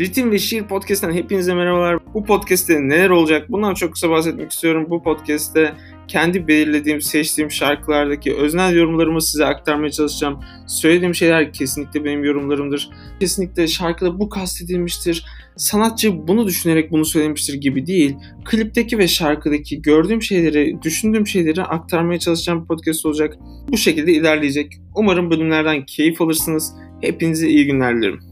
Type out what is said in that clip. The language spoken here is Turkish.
Ritim ve Şiir Podcast'ten hepinize merhabalar. Bu podcast'te neler olacak? Bundan çok kısa bahsetmek istiyorum. Bu podcast'te kendi belirlediğim, seçtiğim şarkılardaki öznel yorumlarımı size aktarmaya çalışacağım. Söylediğim şeyler kesinlikle benim yorumlarımdır. Kesinlikle şarkıda bu kastedilmiştir. Sanatçı bunu düşünerek bunu söylemiştir gibi değil. Klipteki ve şarkıdaki gördüğüm şeyleri, düşündüğüm şeyleri aktarmaya çalışacağım bir podcast olacak. Bu şekilde ilerleyecek. Umarım bölümlerden keyif alırsınız. Hepinize iyi günler dilerim.